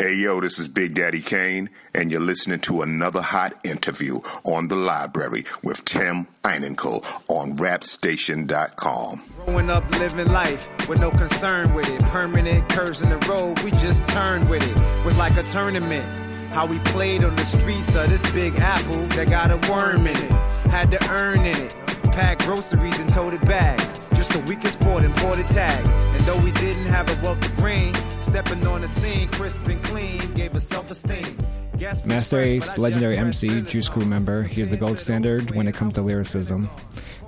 Hey yo, this is Big Daddy Kane, and you're listening to another hot interview on the library with Tim Einenkel on rapstation.com. Growing up living life with no concern with it. Permanent curves in the road, we just turned with it. Was like a tournament. How we played on the streets of this big apple that got a worm in it. Had to earn in it. Pack groceries and toted bags just so we could sport imported tags. And though we didn't have a wealth of green, stepping on the scene crisp and clean gave us self-esteem. Guess Masta Ace, legendary MC, Juice Crew member. He is the gold standard when it comes to lyricism.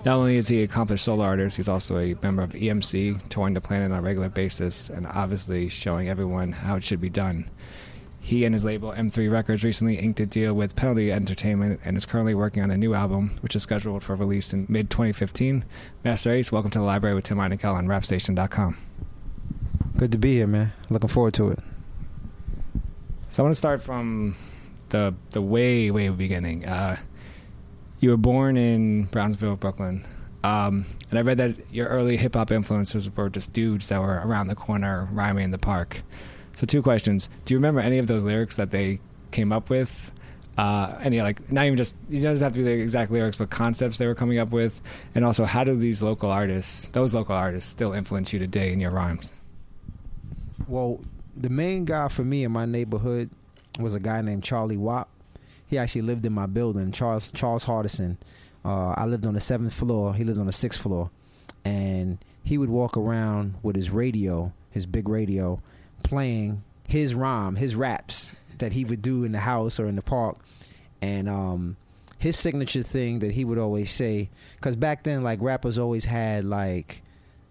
Not only is he an accomplished solo artist, he's also a member of EMC, touring the planet on a regular basis, and obviously showing everyone how it should be done. He and his label M3 Records recently inked a deal with Penalty Entertainment and is currently working on a new album, which is scheduled for release in mid 2015. Masta Ace, welcome to the library with Tim Einenkel on RapStation.com. Good to be here, man. Looking forward to it. So I want to start from the the way way beginning. Uh, you were born in Brownsville, Brooklyn, um, and I read that your early hip hop influences were just dudes that were around the corner rhyming in the park. So two questions: Do you remember any of those lyrics that they came up with? Uh, any like not even just it doesn't have to be the exact lyrics, but concepts they were coming up with, and also how do these local artists, those local artists, still influence you today in your rhymes? Well, the main guy for me in my neighborhood was a guy named Charlie Watt. He actually lived in my building, Charles Charles Hardison. Uh, I lived on the seventh floor. He lived on the sixth floor, and he would walk around with his radio, his big radio, playing his rhyme, his raps that he would do in the house or in the park, and um, his signature thing that he would always say, because back then, like rappers always had like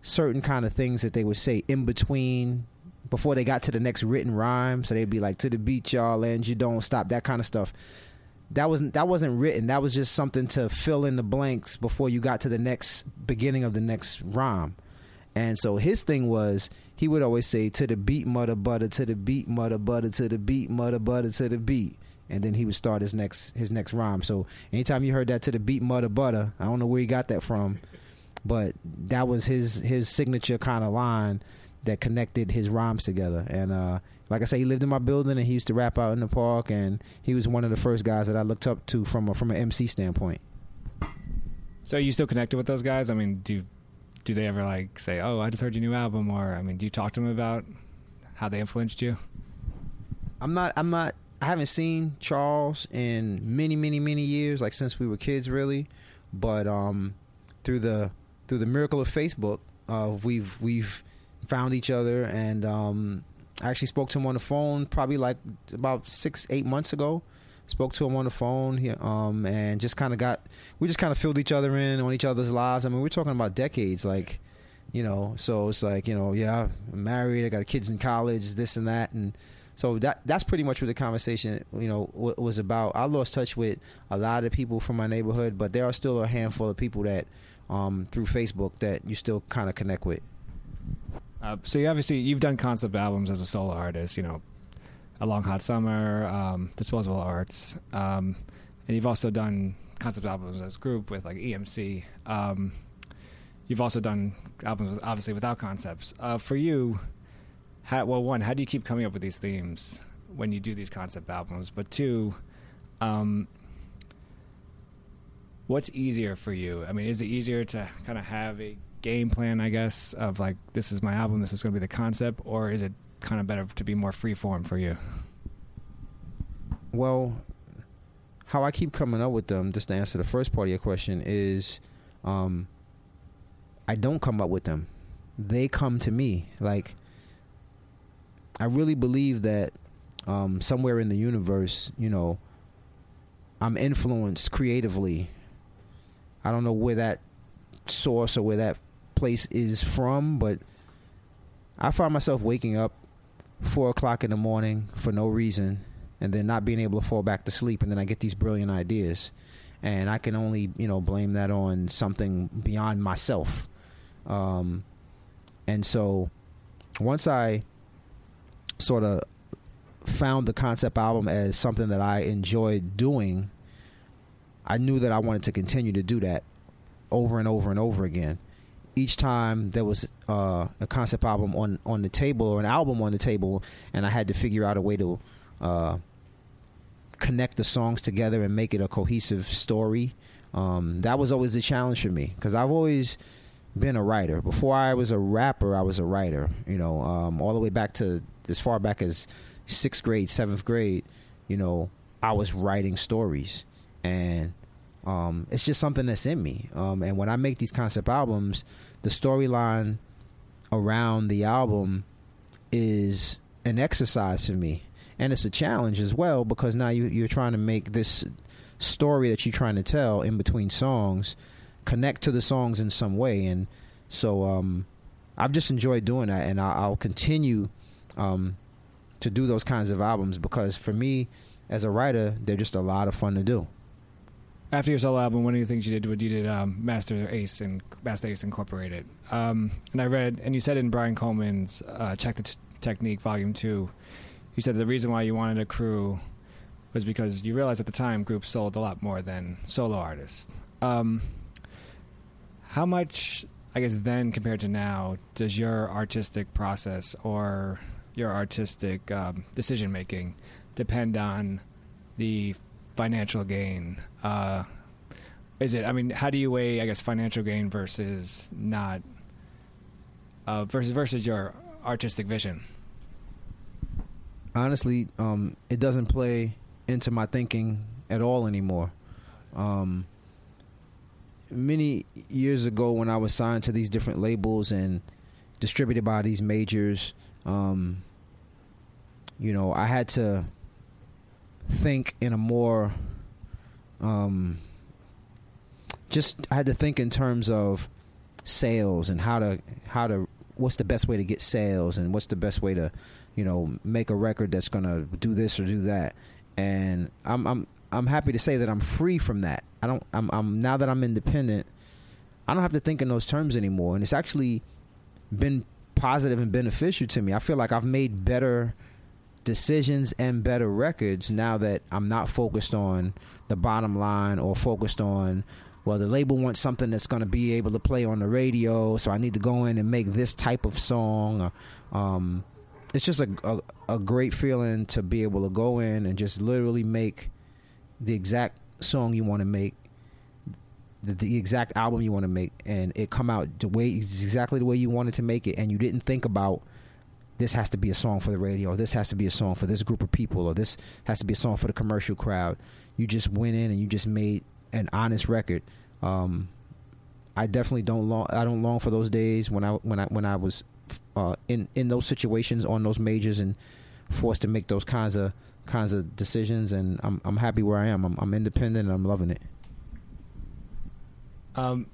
certain kind of things that they would say in between before they got to the next written rhyme. So they'd be like, "To the beat, y'all, and you don't stop." That kind of stuff. That wasn't that wasn't written. That was just something to fill in the blanks before you got to the next beginning of the next rhyme. And so his thing was he would always say, "To the beat, mother butter, to the beat, mother butter, to the beat, mother butter, to the beat." And then he would start his next his next rhyme. So anytime you heard that to the beat, mother butter, I don't know where he got that from, but that was his his signature kind of line that connected his rhymes together. And uh, like I say, he lived in my building and he used to rap out in the park. And he was one of the first guys that I looked up to from a, from an MC standpoint. So are you still connected with those guys? I mean, do do they ever like say, "Oh, I just heard your new album," or I mean, do you talk to them about how they influenced you? I'm not. I'm not. I haven't seen Charles in many, many, many years. Like since we were kids, really. But um, through the through the miracle of Facebook, uh, we've we've found each other, and um, I actually spoke to him on the phone probably like about six, eight months ago. Spoke to him on the phone, um, and just kind of got we just kind of filled each other in on each other's lives. I mean, we're talking about decades, like you know. So it's like you know, yeah, I'm married, I got kids in college, this and that, and so that that's pretty much what the conversation you know w- was about. I lost touch with a lot of people from my neighborhood, but there are still a handful of people that um, through Facebook that you still kind of connect with. Uh, so you obviously you've done concept albums as a solo artist, you know, A Long Hot Summer, um, Disposable Arts, um, and you've also done concept albums as a group with like EMC. Um, you've also done albums with, obviously without concepts. Uh, for you, how, well, one, how do you keep coming up with these themes when you do these concept albums? But two, um, what's easier for you? I mean, is it easier to kind of have a game plan, I guess, of like this is my album, this is going to be the concept, or is it kind of better to be more free form for you? Well, how I keep coming up with them, just to answer the first part of your question, is um, I don't come up with them. They come to me. Like, I really believe that um, somewhere in the universe, you know, I'm influenced creatively. I don't know where that source or where that place is from, but I find myself waking up four o'clock in the morning for no reason and then not being able to fall back to sleep and then I get these brilliant ideas. And I can only you know blame that on something beyond myself. Um, and so once I sort of found the concept album as something that I enjoyed doing I knew that I wanted to continue to do that over and over and over again each time there was uh, a concept album on on the table or an album on the table and I had to figure out a way to uh, connect the songs together and make it a cohesive story. Um, that was always the challenge for me because I've always been a writer. Before I was a rapper, I was a writer. You know, um, all the way back to as far back as sixth grade, seventh grade. You know, I was writing stories, and um, it's just something that's in me. Um, and when I make these concept albums, the storyline around the album is an exercise for me. And it's a challenge as well because now you, you're trying to make this story that you're trying to tell in between songs connect to the songs in some way. And so um, I've just enjoyed doing that. And I, will continue um, to do those kinds of albums because for me as a writer they're just a lot of fun to do after your solo album, one of the things you did was you did um, Masta Ace and Masta Ace Incorporated. Um, and I read, and you said in Brian Coleman's uh, Check the T- Technique Volume Two, you said the reason why you wanted a crew was because you realized at the time groups sold a lot more than solo artists. Um, how much, I guess, then compared to now, does your artistic process or your artistic um, decision making depend on the financial gain? Uh, is it? I mean, how do you weigh, I guess, financial gain versus not uh, versus versus your artistic vision? honestly, um, it doesn't play into my thinking at all anymore. Um, many years ago, when I was signed to these different labels and distributed by these majors, um, you know, I had to think in a more um, just I had to think in terms of sales and how to how to what's the best way to get sales and what's the best way to you know, make a record that's gonna do this or do that. And I'm I'm I'm happy to say that I'm free from that. I don't I'm I'm now that I'm independent, I don't have to think in those terms anymore. And it's actually been positive and beneficial to me. I feel like I've made better decisions and better records now that I'm not focused on the bottom line or focused on well the label wants something that's going to be able to play on the radio so I need to go in and make this type of song. Um, it's just a, a, a great feeling to be able to go in and just literally make the exact song you want to make the, the, exact album you want to make and it come out the way exactly the way you wanted to make it and you didn't think about this has to be a song for the radio or this has to be a song for this group of people or this has to be a song for the commercial crowd you just went in and you just made an honest record um, I definitely don't long I don't long for those days when I when I when I was uh, in in those situations on those majors and forced to make those kinds of kinds of decisions. And I'm I'm happy where I am. I'm, I'm independent. and I'm loving it. Um,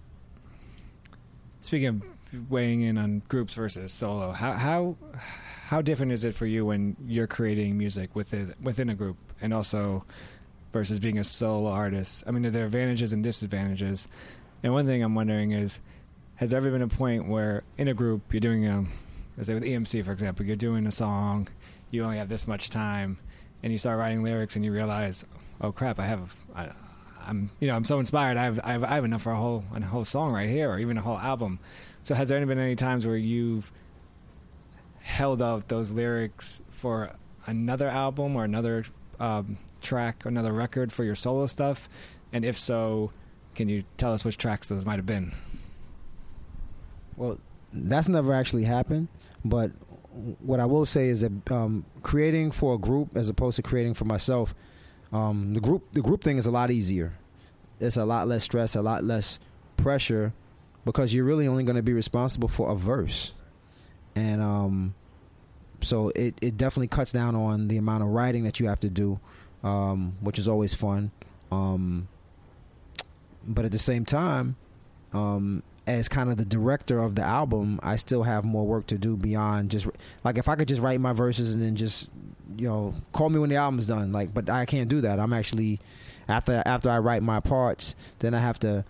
speaking of weighing in on groups versus solo, how how how different is it for you when you're creating music within within a group, and also versus being a solo artist? I mean, are there advantages and disadvantages? And one thing I'm wondering is, has there ever been a point where in a group you're doing a, let's say with EMC for example, you're doing a song, you only have this much time, and you start writing lyrics and you realize, oh crap, I have, I, am you know, I'm so inspired. I have, I have, I have enough for a whole, a whole song right here, or even a whole album. So has there been any times where you've held out those lyrics for another album or another um, track, another record for your solo stuff? And if so, can you tell us which tracks those might have been? Well, that's never actually happened. But what I will say is that um, creating for a group as opposed to creating for myself, um, the group the group thing is a lot easier. It's a lot less stress, a lot less pressure, because you're really only going to be responsible for a verse, and um, so it it definitely cuts down on the amount of writing that you have to do, um, which is always fun. Um, but at the same time, um, as kind of the director of the album, I still have more work to do beyond just like if I could just write my verses and then just you know call me when the album's done. Like, but I can't do that. I'm actually after after I write my parts, then I have to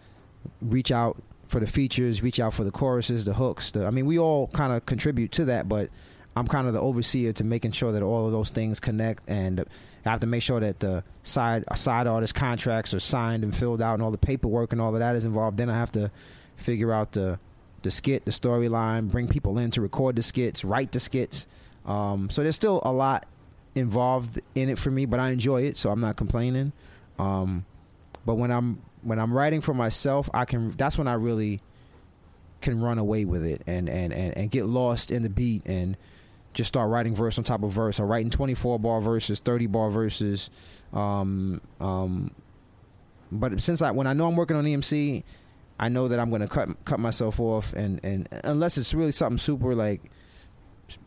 reach out for the features, reach out for the choruses, the hooks. The, I mean, we all kind of contribute to that, but I'm kind of the overseer to making sure that all of those things connect, and I have to make sure that the side side artist contracts are signed and filled out, and all the paperwork and all of that is involved. Then I have to figure out the the skit, the storyline, bring people in to record the skits, write the skits. Um, so there's still a lot involved in it for me, but I enjoy it, so I'm not complaining. Um, but when I'm when I'm writing for myself, I can. That's when I really can run away with it and and and, and get lost in the beat and just start writing verse on top of verse or writing 24 bar verses 30 bar verses um, um, but since i when i know i'm working on emc i know that i'm going to cut cut myself off and and unless it's really something super like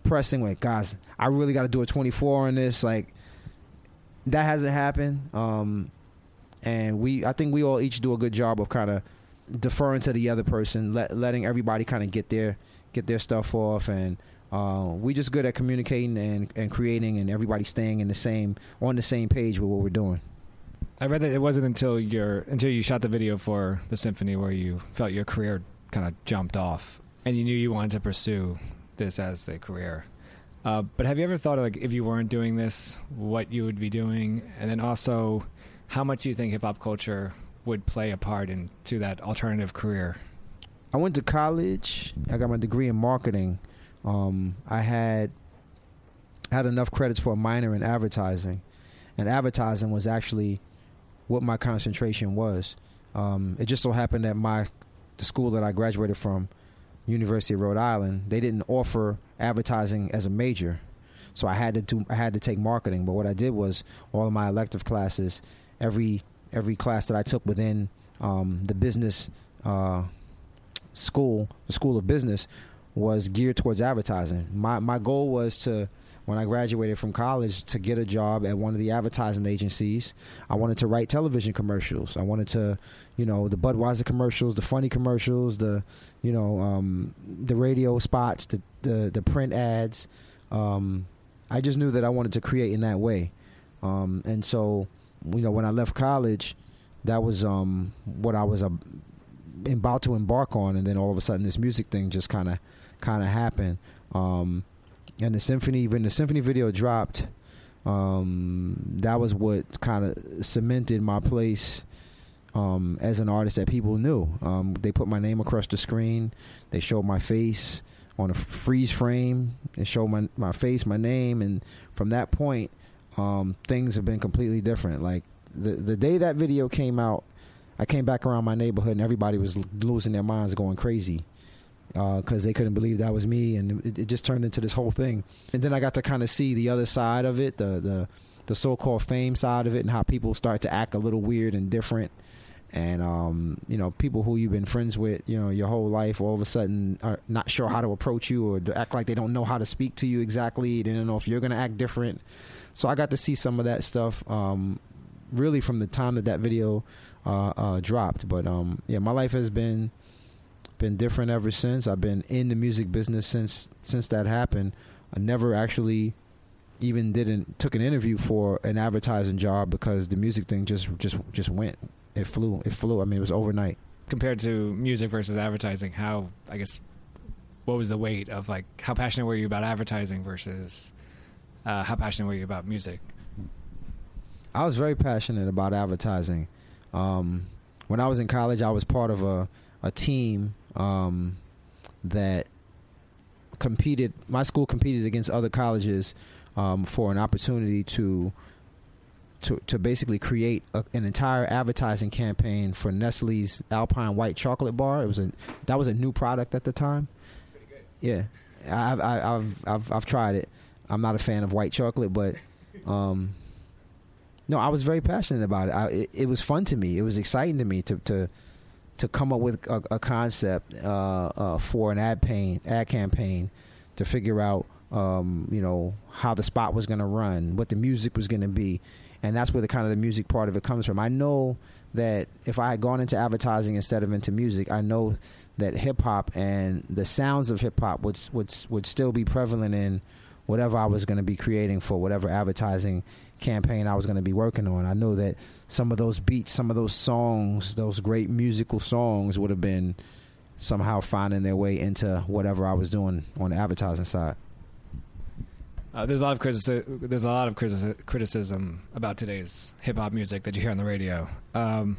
pressing like guys i really got to do a 24 on this like that hasn't happened um, and we i think we all each do a good job of kind of deferring to the other person let, letting everybody kind of get their get their stuff off and uh, we just good at communicating and, and creating and everybody staying in the same on the same page with what we're doing. I read that it wasn't until your until you shot the video for the symphony where you felt your career kind of jumped off and you knew you wanted to pursue this as a career. Uh, but have you ever thought of like if you weren't doing this, what you would be doing, and then also how much do you think hip hop culture would play a part into that alternative career? I went to college. I got my degree in marketing um, I had had enough credits for a minor in advertising, and advertising was actually what my concentration was. Um, it just so happened that my the school that I graduated from, University of Rhode Island, they didn't offer advertising as a major, so I had to do I had to take marketing. But what I did was all of my elective classes, every every class that I took within um, the business uh, school, the school of business, was geared towards advertising. My my goal was to when I graduated from college to get a job at one of the advertising agencies. I wanted to write television commercials. I wanted to, you know, the Budweiser commercials, the funny commercials, the, you know, um, the radio spots, the the, the print ads. Um, I just knew that I wanted to create in that way, um, and so, you know, when I left college, that was um, what I was uh, about to embark on, and then all of a sudden, this music thing just kind of kind of happened. Um, and the symphony, when the symphony video dropped, um, that was what kind of cemented my place um, as an artist that people knew. Um, they put my name across the screen. They showed my face on a freeze frame. They showed my my face, my name, and from that point, um, things have been completely different. Like the the day that video came out, I came back around my neighborhood and everybody was losing their minds, going crazy because uh, they couldn't believe that was me, and it, it, just turned into this whole thing. And then I got to kind of see the other side of it, the the the so-called fame side of it, and how people start to act a little weird and different. And um, you know, people who you've been friends with, you know, your whole life, all of a sudden are not sure how to approach you or act like they don't know how to speak to you exactly. They don't know if you're going to act different. So I got to see some of that stuff, um, really from the time that that video uh, uh, dropped. But um, yeah, my life has been been different ever since. I've been in the music business since since that happened. I never actually even didn't took an interview for an advertising job because the music thing just just just went. It flew. It flew. I mean, it was overnight. Compared to music versus advertising, how I guess what was the weight of like how passionate were you about advertising versus uh, how passionate were you about music? I was very passionate about advertising. Um, when I was in college, I was part of a a team um, that competed. My school competed against other colleges um, for an opportunity to to to basically create a, an entire advertising campaign for Nestle's Alpine White Chocolate Bar. It was a that was a new product at the time. Yeah, I've, I- I've I've I've tried it. I'm not a fan of white chocolate, but um, no, I was very passionate about it. I, it. It was fun to me. It was exciting to me to to to come up with a, a concept uh, uh, for an ad pain ad campaign to figure out um, you know how the spot was going to run, what the music was going to be, and that's where the kind of the music part of it comes from. I know that if I had gone into advertising instead of into music, I know that hip hop and the sounds of hip hop would would would still be prevalent in whatever I was going to be creating for whatever advertising campaign I was going to be working on. I know that some of those beats, some of those songs, those great musical songs would have been somehow finding their way into whatever I was doing on the advertising side. Uh, there's a lot of critici- there's a lot of critici- criticism about today's hip hop music that you hear on the radio. Um,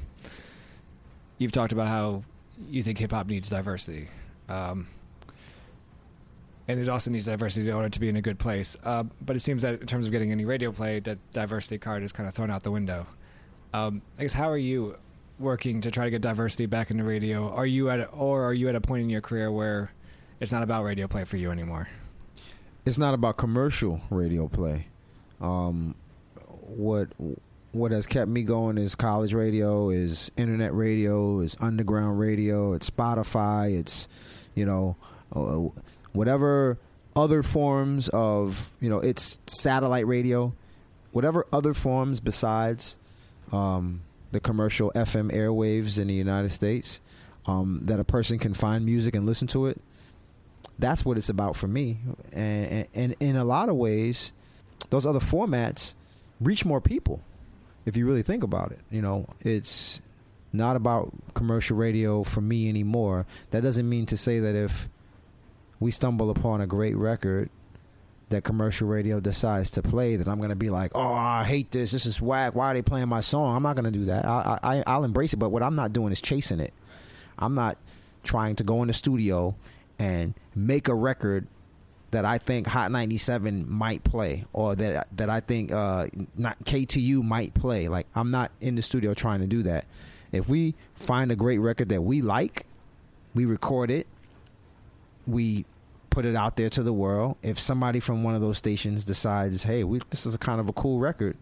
you've talked about how you think hip hop needs diversity, um, and it also needs diversity in order to be in a good place. Uh, but it seems that in terms of getting any radio play, that diversity card is kind of thrown out the window. Um, I guess how are you working to try to get diversity back into radio? Are you at or are you at a point in your career where it's not about radio play for you anymore? it's not about commercial radio play. Um, what what has kept me going is college radio, is internet radio, is underground radio, it's Spotify, it's you know uh, whatever other forms of you know it's satellite radio, whatever other forms besides um, the commercial FM airwaves in the United States um, that a person can find music and listen to it that's what it's about for me. And, and, and in a lot of ways, those other formats reach more people. If you really think about it, you know, it's not about commercial radio for me anymore. That doesn't mean to say that if we stumble upon a great record that commercial radio decides to play, that I'm going to be like, oh, I hate this. This is whack. Why are they playing my song? I'm not going to do that. I, I, I'll embrace it. But what I'm not doing is chasing it. I'm not trying to go in the studio and make a record that I think Hot 97 might play or that that I think uh, not KTU might play. Like I'm not in the studio trying to do that. If we find a great record that we like, we record it, we put it out there to the world. If somebody from one of those stations decides, "Hey, we, this is a kind of a cool record,"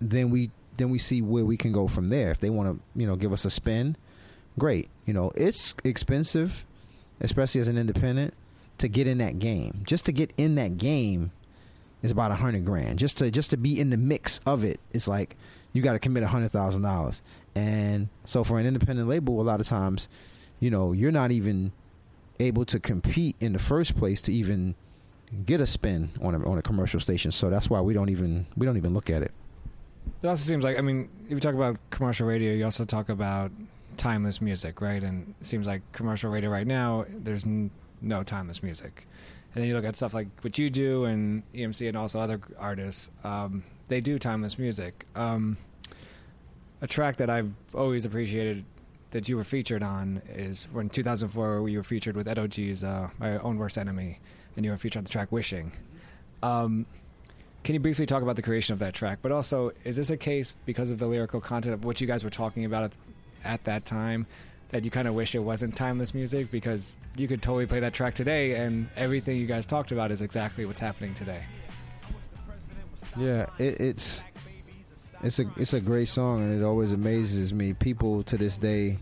then we then we see where we can go from there. If they want to, you know, give us a spin, great. You know, it's expensive especially as an independent, to get in that game. Just to get in that game is about a hundred grand. Just to just to be in the mix of it, it's like you got to commit a hundred thousand dollars. And so for an independent label, a lot of times, you know, you're not even able to compete in the first place to even get a spin on a, on a commercial station. So that's why we don't even we don't even look at it. It also seems like I mean, if you talk about commercial radio, you also talk about timeless music, right? And it seems like commercial radio right now, there's n- no timeless music. And then you look at stuff like what you do and EMC and also other artists, um, they do timeless music. Um, a track that I've always appreciated that you were featured on is when 2004 you were featured with Ed O.G.'s uh, My Own Worst Enemy, and you were featured on the track Wishing. Um, can you briefly talk about the creation of that track? But also, is this a case because of the lyrical content of what you guys were talking about at, at that time that you kind of wish it wasn't timeless music because you could totally play that track today and everything you guys talked about is exactly what's happening today. Yeah, it, it's it's a it's a great song, and it always amazes me. People to this day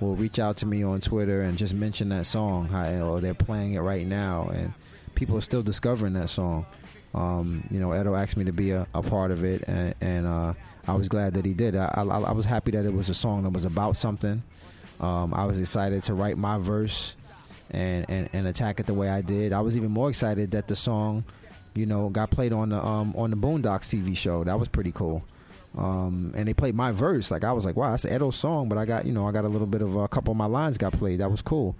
will reach out to me on Twitter and just mention that song, how, or they're playing it right now, and people are still discovering that song. Um, you know, Edo asked me to be a, a part of it, and, and uh, I was glad that he did. I, I, I, was happy that it was a song that was about something. Um, I was excited to write my verse and, and, and attack it the way I did. I was even more excited that the song, you know, got played on the um, on the Boondocks TV show. That was pretty cool. Um, and they played my verse. Like I was like, wow, that's Edo's song, but I got you know I got a little bit of a couple of my lines got played. That was cool.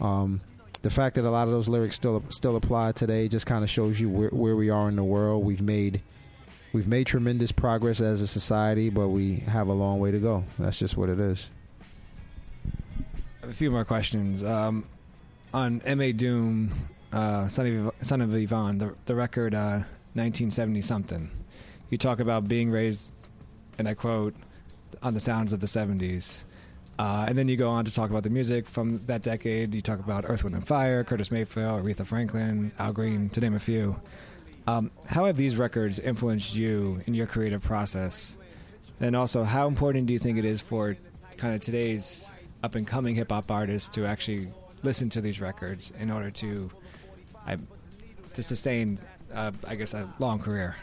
Um, the fact that a lot of those lyrics still still apply today just kind of shows you where, where we are in the world. We've made we've made tremendous progress as a society, but we have a long way to go. That's just what it is. A few more questions. Um, on M.A. Doom, uh, Son, of, Son of Yvonne, the, the record uh, 1970 something, you talk about being raised, and I quote, on the sounds of the 70s. Uh, and then you go on to talk about the music from that decade. You talk about Earth, Wind, and Fire, Curtis Mayfield, Aretha Franklin, Al Green, to name a few. Um, how have these records influenced you in your creative process? And also, how important do you think it is for kind of today's up and coming hip hop artists to actually listen to these records in order to I, to sustain, uh, I guess, a long career?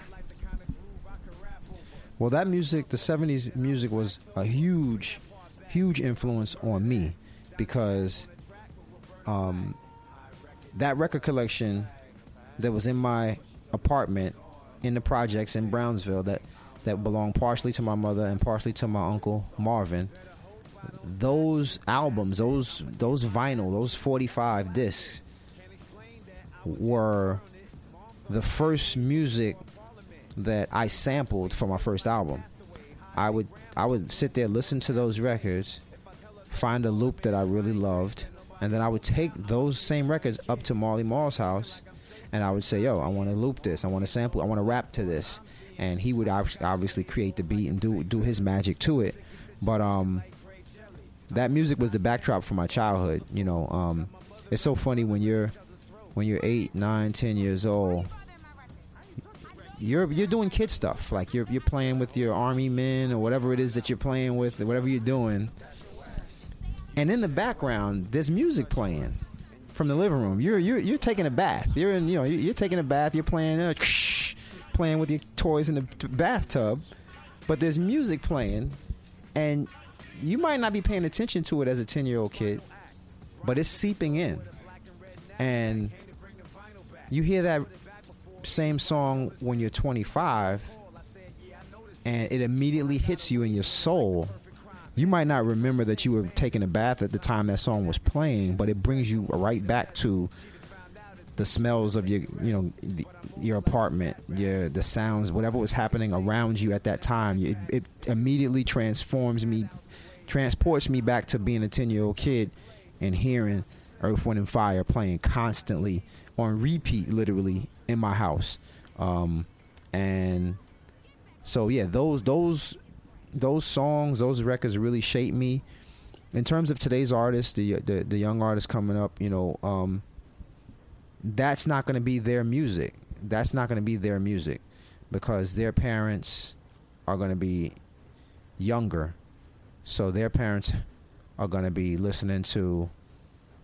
Well, that music, the '70s music, was a huge, huge influence on me because um, that record collection that was in my apartment in the projects in Brownsville that that belonged partially to my mother and partially to my uncle Marvin. Those albums, those those vinyl, those 45 discs were the first music that I sampled for my first album. I would I would sit there listen to those records, find a loop that I really loved, and then I would take those same records up to Marley Marl's house and I would say, "Yo, I want to loop this. I want to sample. I want to rap to this." And he would obviously create the beat and do do his magic to it. But um, that music was the backdrop for my childhood. You know, um, it's so funny when you're when you're eight, nine, ten years old. You're you're doing kid stuff like you're you're playing with your army men or whatever it is that you're playing with, whatever you're doing. And in the background, there's music playing from the living room. You're you're you're taking a bath. You're in you know you're, taking a bath. You're playing uh, playing with your toys in the bathtub, but there's music playing, and you might not be paying attention to it as a ten year old kid, but it's seeping in, and you hear that same song when you're 25 and it immediately hits you in your soul you might not remember that you were taking a bath at the time that song was playing, but it brings you right back to the smells of your, you know, the, your apartment, your the sounds, whatever was happening around you at that time. It, it immediately transforms me, transports me back to being a ten year old kid and hearing Earth, Wind, and Fire playing constantly on repeat, literally in my house. Um, and so yeah, those those those songs, those records really shaped me. In terms of today's artists, the the, the young artists coming up, you know, um, that's not going to be their music. That's not going to be their music because their parents are going to be younger, so their parents are going to be listening to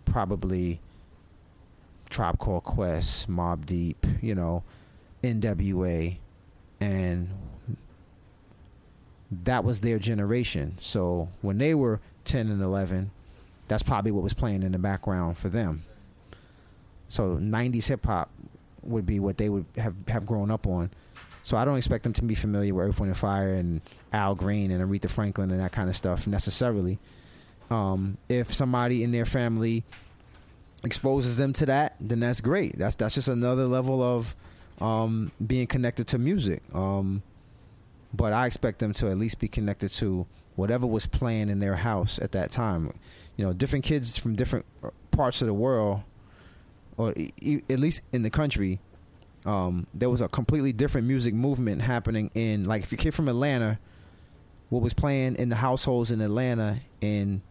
probably Tribe Called Quest, Mobb Deep, you know, NWA, and that was their generation. So when they were 10 and 11, that's probably what was playing in the background for them. So 90s hip hop would be what they would have, have grown up on. So I don't expect them to be familiar with Earth, Wind, and Fire and Al Green and Aretha Franklin and that kind of stuff necessarily. Um, if somebody in their family exposes them to that, then that's great. That's that's just another level of um, being connected to music. Um, but I expect them to at least be connected to whatever was playing in their house at that time. You know, different kids from different uh, parts of the world, or e- at least in the country, um, there was a completely different music movement happening in. Like, if you came from Atlanta, what was playing in the households in Atlanta in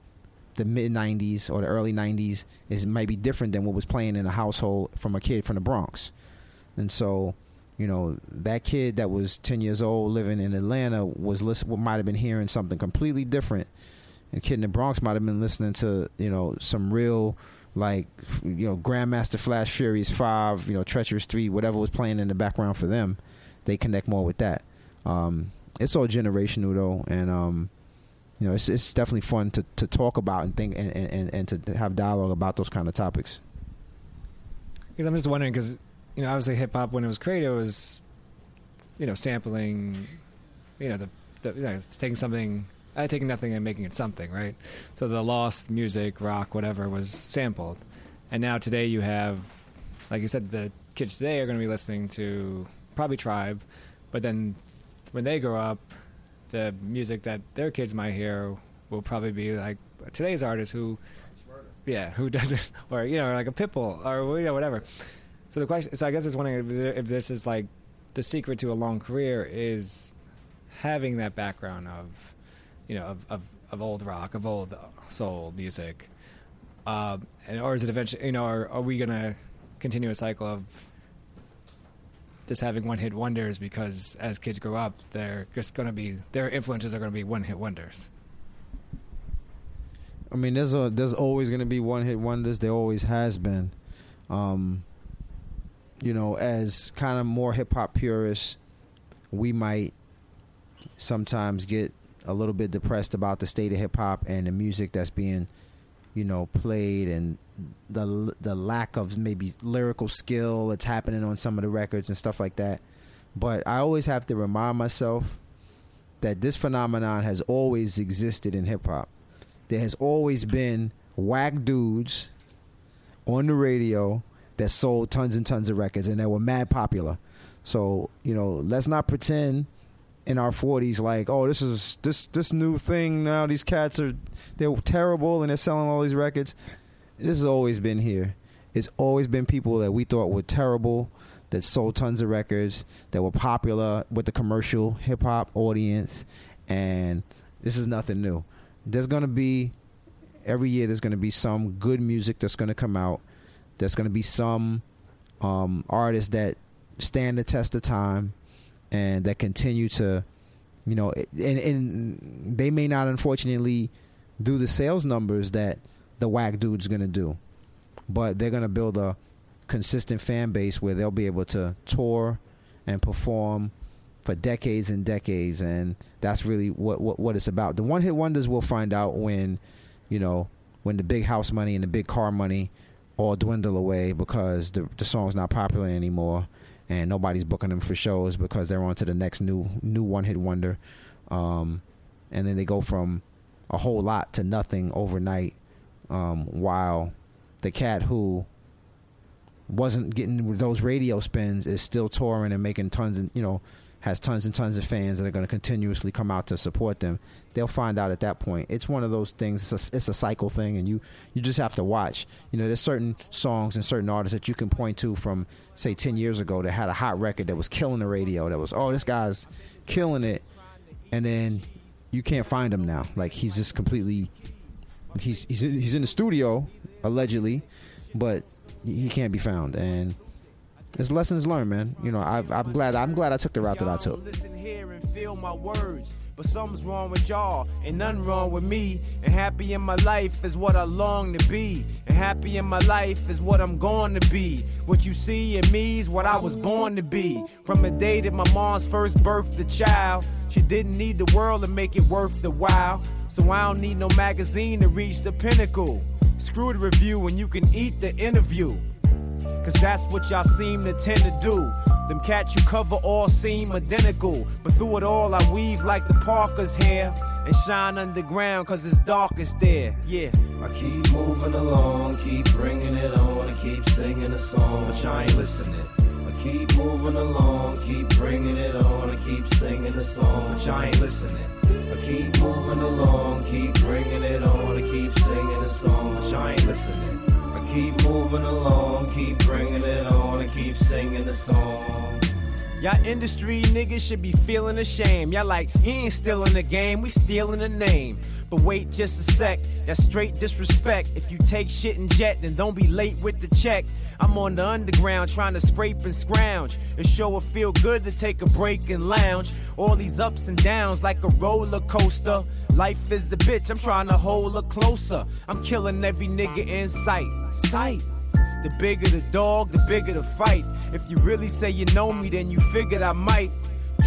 the mid '90s or the early '90s is might be different than what was playing in a household from a kid from the Bronx, and so you know that kid that was 10 years old living in atlanta was listen might have been hearing something completely different. And kid in the bronx might have been listening to you know some real like you know grandmaster flash furious 5 you know treacherous 3 whatever was playing in the background for them. They connect more with that. Um, it's all generational though and um, you know it's, it's definitely fun to, to talk about and think and, and, and to have dialogue about those kind of topics because i'm just wondering because you know, obviously hip hop when it was created it was, you know, sampling, you know, the, the you know, it's taking something, uh, taking nothing and making it something, right? So the lost music, rock, whatever, was sampled, and now today you have, like you said, the kids today are going to be listening to probably Tribe, but then when they grow up, the music that their kids might hear will probably be like today's artist who, yeah, who doesn't, or you know, like a Pitbull or you know whatever. So the question, so I guess I was wondering if this is like the secret to a long career is having that background of, you know, of, of, of old rock, of old soul music, uh, and or is it eventually? You know, are, are we gonna continue a cycle of just having one hit wonders because as kids grow up, they're just gonna be their influences are gonna be one hit wonders. I mean, there's a there's always going to be one hit wonders. There always has been. Um, you know, as kind of more hip hop purists, we might sometimes get a little bit depressed about the state of hip hop and the music that's being, you know, played and the the lack of maybe lyrical skill that's happening on some of the records and stuff like that. But I always have to remind myself that this phenomenon has always existed in hip hop there has always been whack dudes on the radio that sold tons and tons of records and they were mad popular. So, you know, let's not pretend in our 40s like, oh, this is this this new thing now these cats are they're terrible and they're selling all these records. This has always been here. It's always been people that we thought were terrible that sold tons of records that were popular with the commercial hip hop audience and this is nothing new there's going to be every year there's going to be some good music that's going to come out. There's going to be some um, artists that stand the test of time and that continue to, you know, and, and they may not unfortunately do the sales numbers that the whack dude's going to do, but they're going to build a consistent fan base where they'll be able to tour and perform for decades and decades, and that's really what, what what it's about. The one hit wonders we'll find out when, you know, when the big house money and the big car money all dwindle away because the the song's not popular anymore, and nobody's booking them for shows because they're on to the next new new one hit wonder, um, and then they go from a whole lot to nothing overnight, um, while the cat who wasn't getting those radio spins is still touring and making tons and you know has tons and tons of fans that are going to continuously come out to support them. They'll find out at that point. It's one of those things. It's a, it's a, cycle thing, and you you just have to watch. You know, there's certain songs and certain artists that you can point to from say ten years ago that had a hot record that was killing the radio. That was oh this guy's killing it, and then you can't find him now. Like he's just completely he's he's in, he's in the studio allegedly, but he can't be found and it's lessons learned, man. You know, I, I'm glad. I'm glad I took the route that I took. Listen here and feel my words. But something's wrong with y'all, and nothing wrong with me. And happy in my life is what I long to be. And happy in my life is what I'm going to be. What you see in me is what I was born to be. From the day that my mom's first birthed the child, she didn't need the world to make it worth the while. So I don't need no magazine to reach the pinnacle. Screw the review when you can eat the interview. Cause that's what y'all seem to tend to do. Them cats you cover all seem identical. But through it all, I weave like the Parker's hair. And shine underground cause it's darkest there. Yeah. I keep moving along, keep bringing it on, and keep singing a song, but y'all ain't listening. I keep moving along, keep bringing it on, and keep singing the song, but y'all ain't listening. I keep moving along, keep bringing it on, and keep singing the song, but y'all ain't listening. Keep moving along, keep bringing it on, and keep singing the song. Y'all industry niggas should be feeling ashamed. Y'all like, he ain't stealing the game, we stealing the name. But wait just a sec, that's straight disrespect. If you take shit and jet, then don't be late with the check. I'm on the underground trying to scrape and scrounge. It sure would feel good to take a break and lounge. All these ups and downs like a roller coaster. Life is the bitch, I'm trying to hold her closer. I'm killing every nigga in sight. Sight. The bigger the dog, the bigger the fight. If you really say you know me, then you figured I might.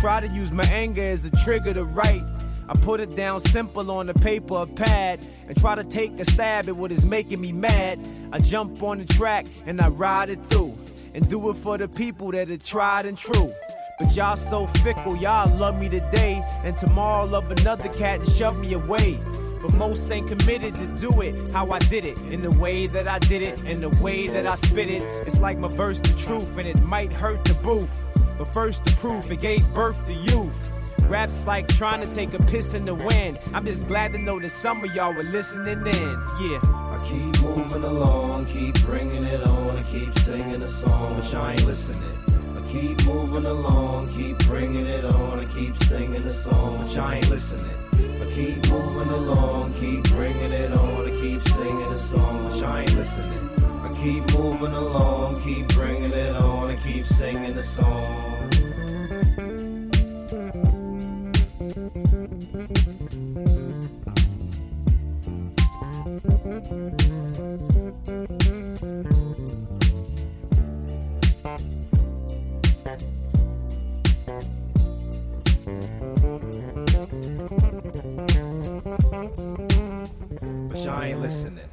Try to use my anger as a trigger to write. I put it down simple on the paper pad and try to take a stab at what is making me mad. I jump on the track and I ride it through and do it for the people that are tried and true. But y'all so fickle, y'all love me today and tomorrow love another cat and shove me away. But most ain't committed to do it how I did it, in the way that I did it, in the way that I spit it. It's like my verse the truth, and it might hurt the booth. But first the proof, it gave birth to youth. Raps like trying to take a piss in the wind. I'm just glad to know that some of y'all were listening in. Yeah. I keep moving along, keep bringing it on, I keep singing a song, but y'all ain't listening. I keep moving along, keep bringing it on, I keep singing a song, but y'all ain't listening. I keep moving along, keep bringing it on, I keep singing a song, but y'all ain't listening. I keep moving along, keep bringing it on, I keep singing a song. But y'all ain't listening.